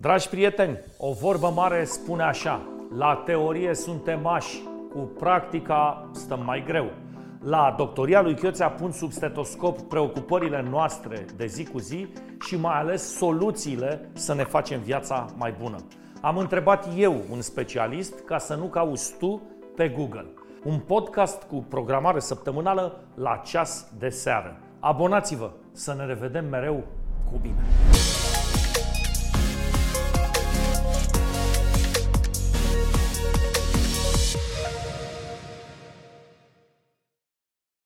Dragi prieteni, o vorbă mare spune așa, la teorie suntem mași, cu practica stăm mai greu. La doctoria lui Chioțea pun sub stetoscop preocupările noastre de zi cu zi și mai ales soluțiile să ne facem viața mai bună. Am întrebat eu un specialist ca să nu cauți tu pe Google. Un podcast cu programare săptămânală la ceas de seară. Abonați-vă să ne revedem mereu cu bine!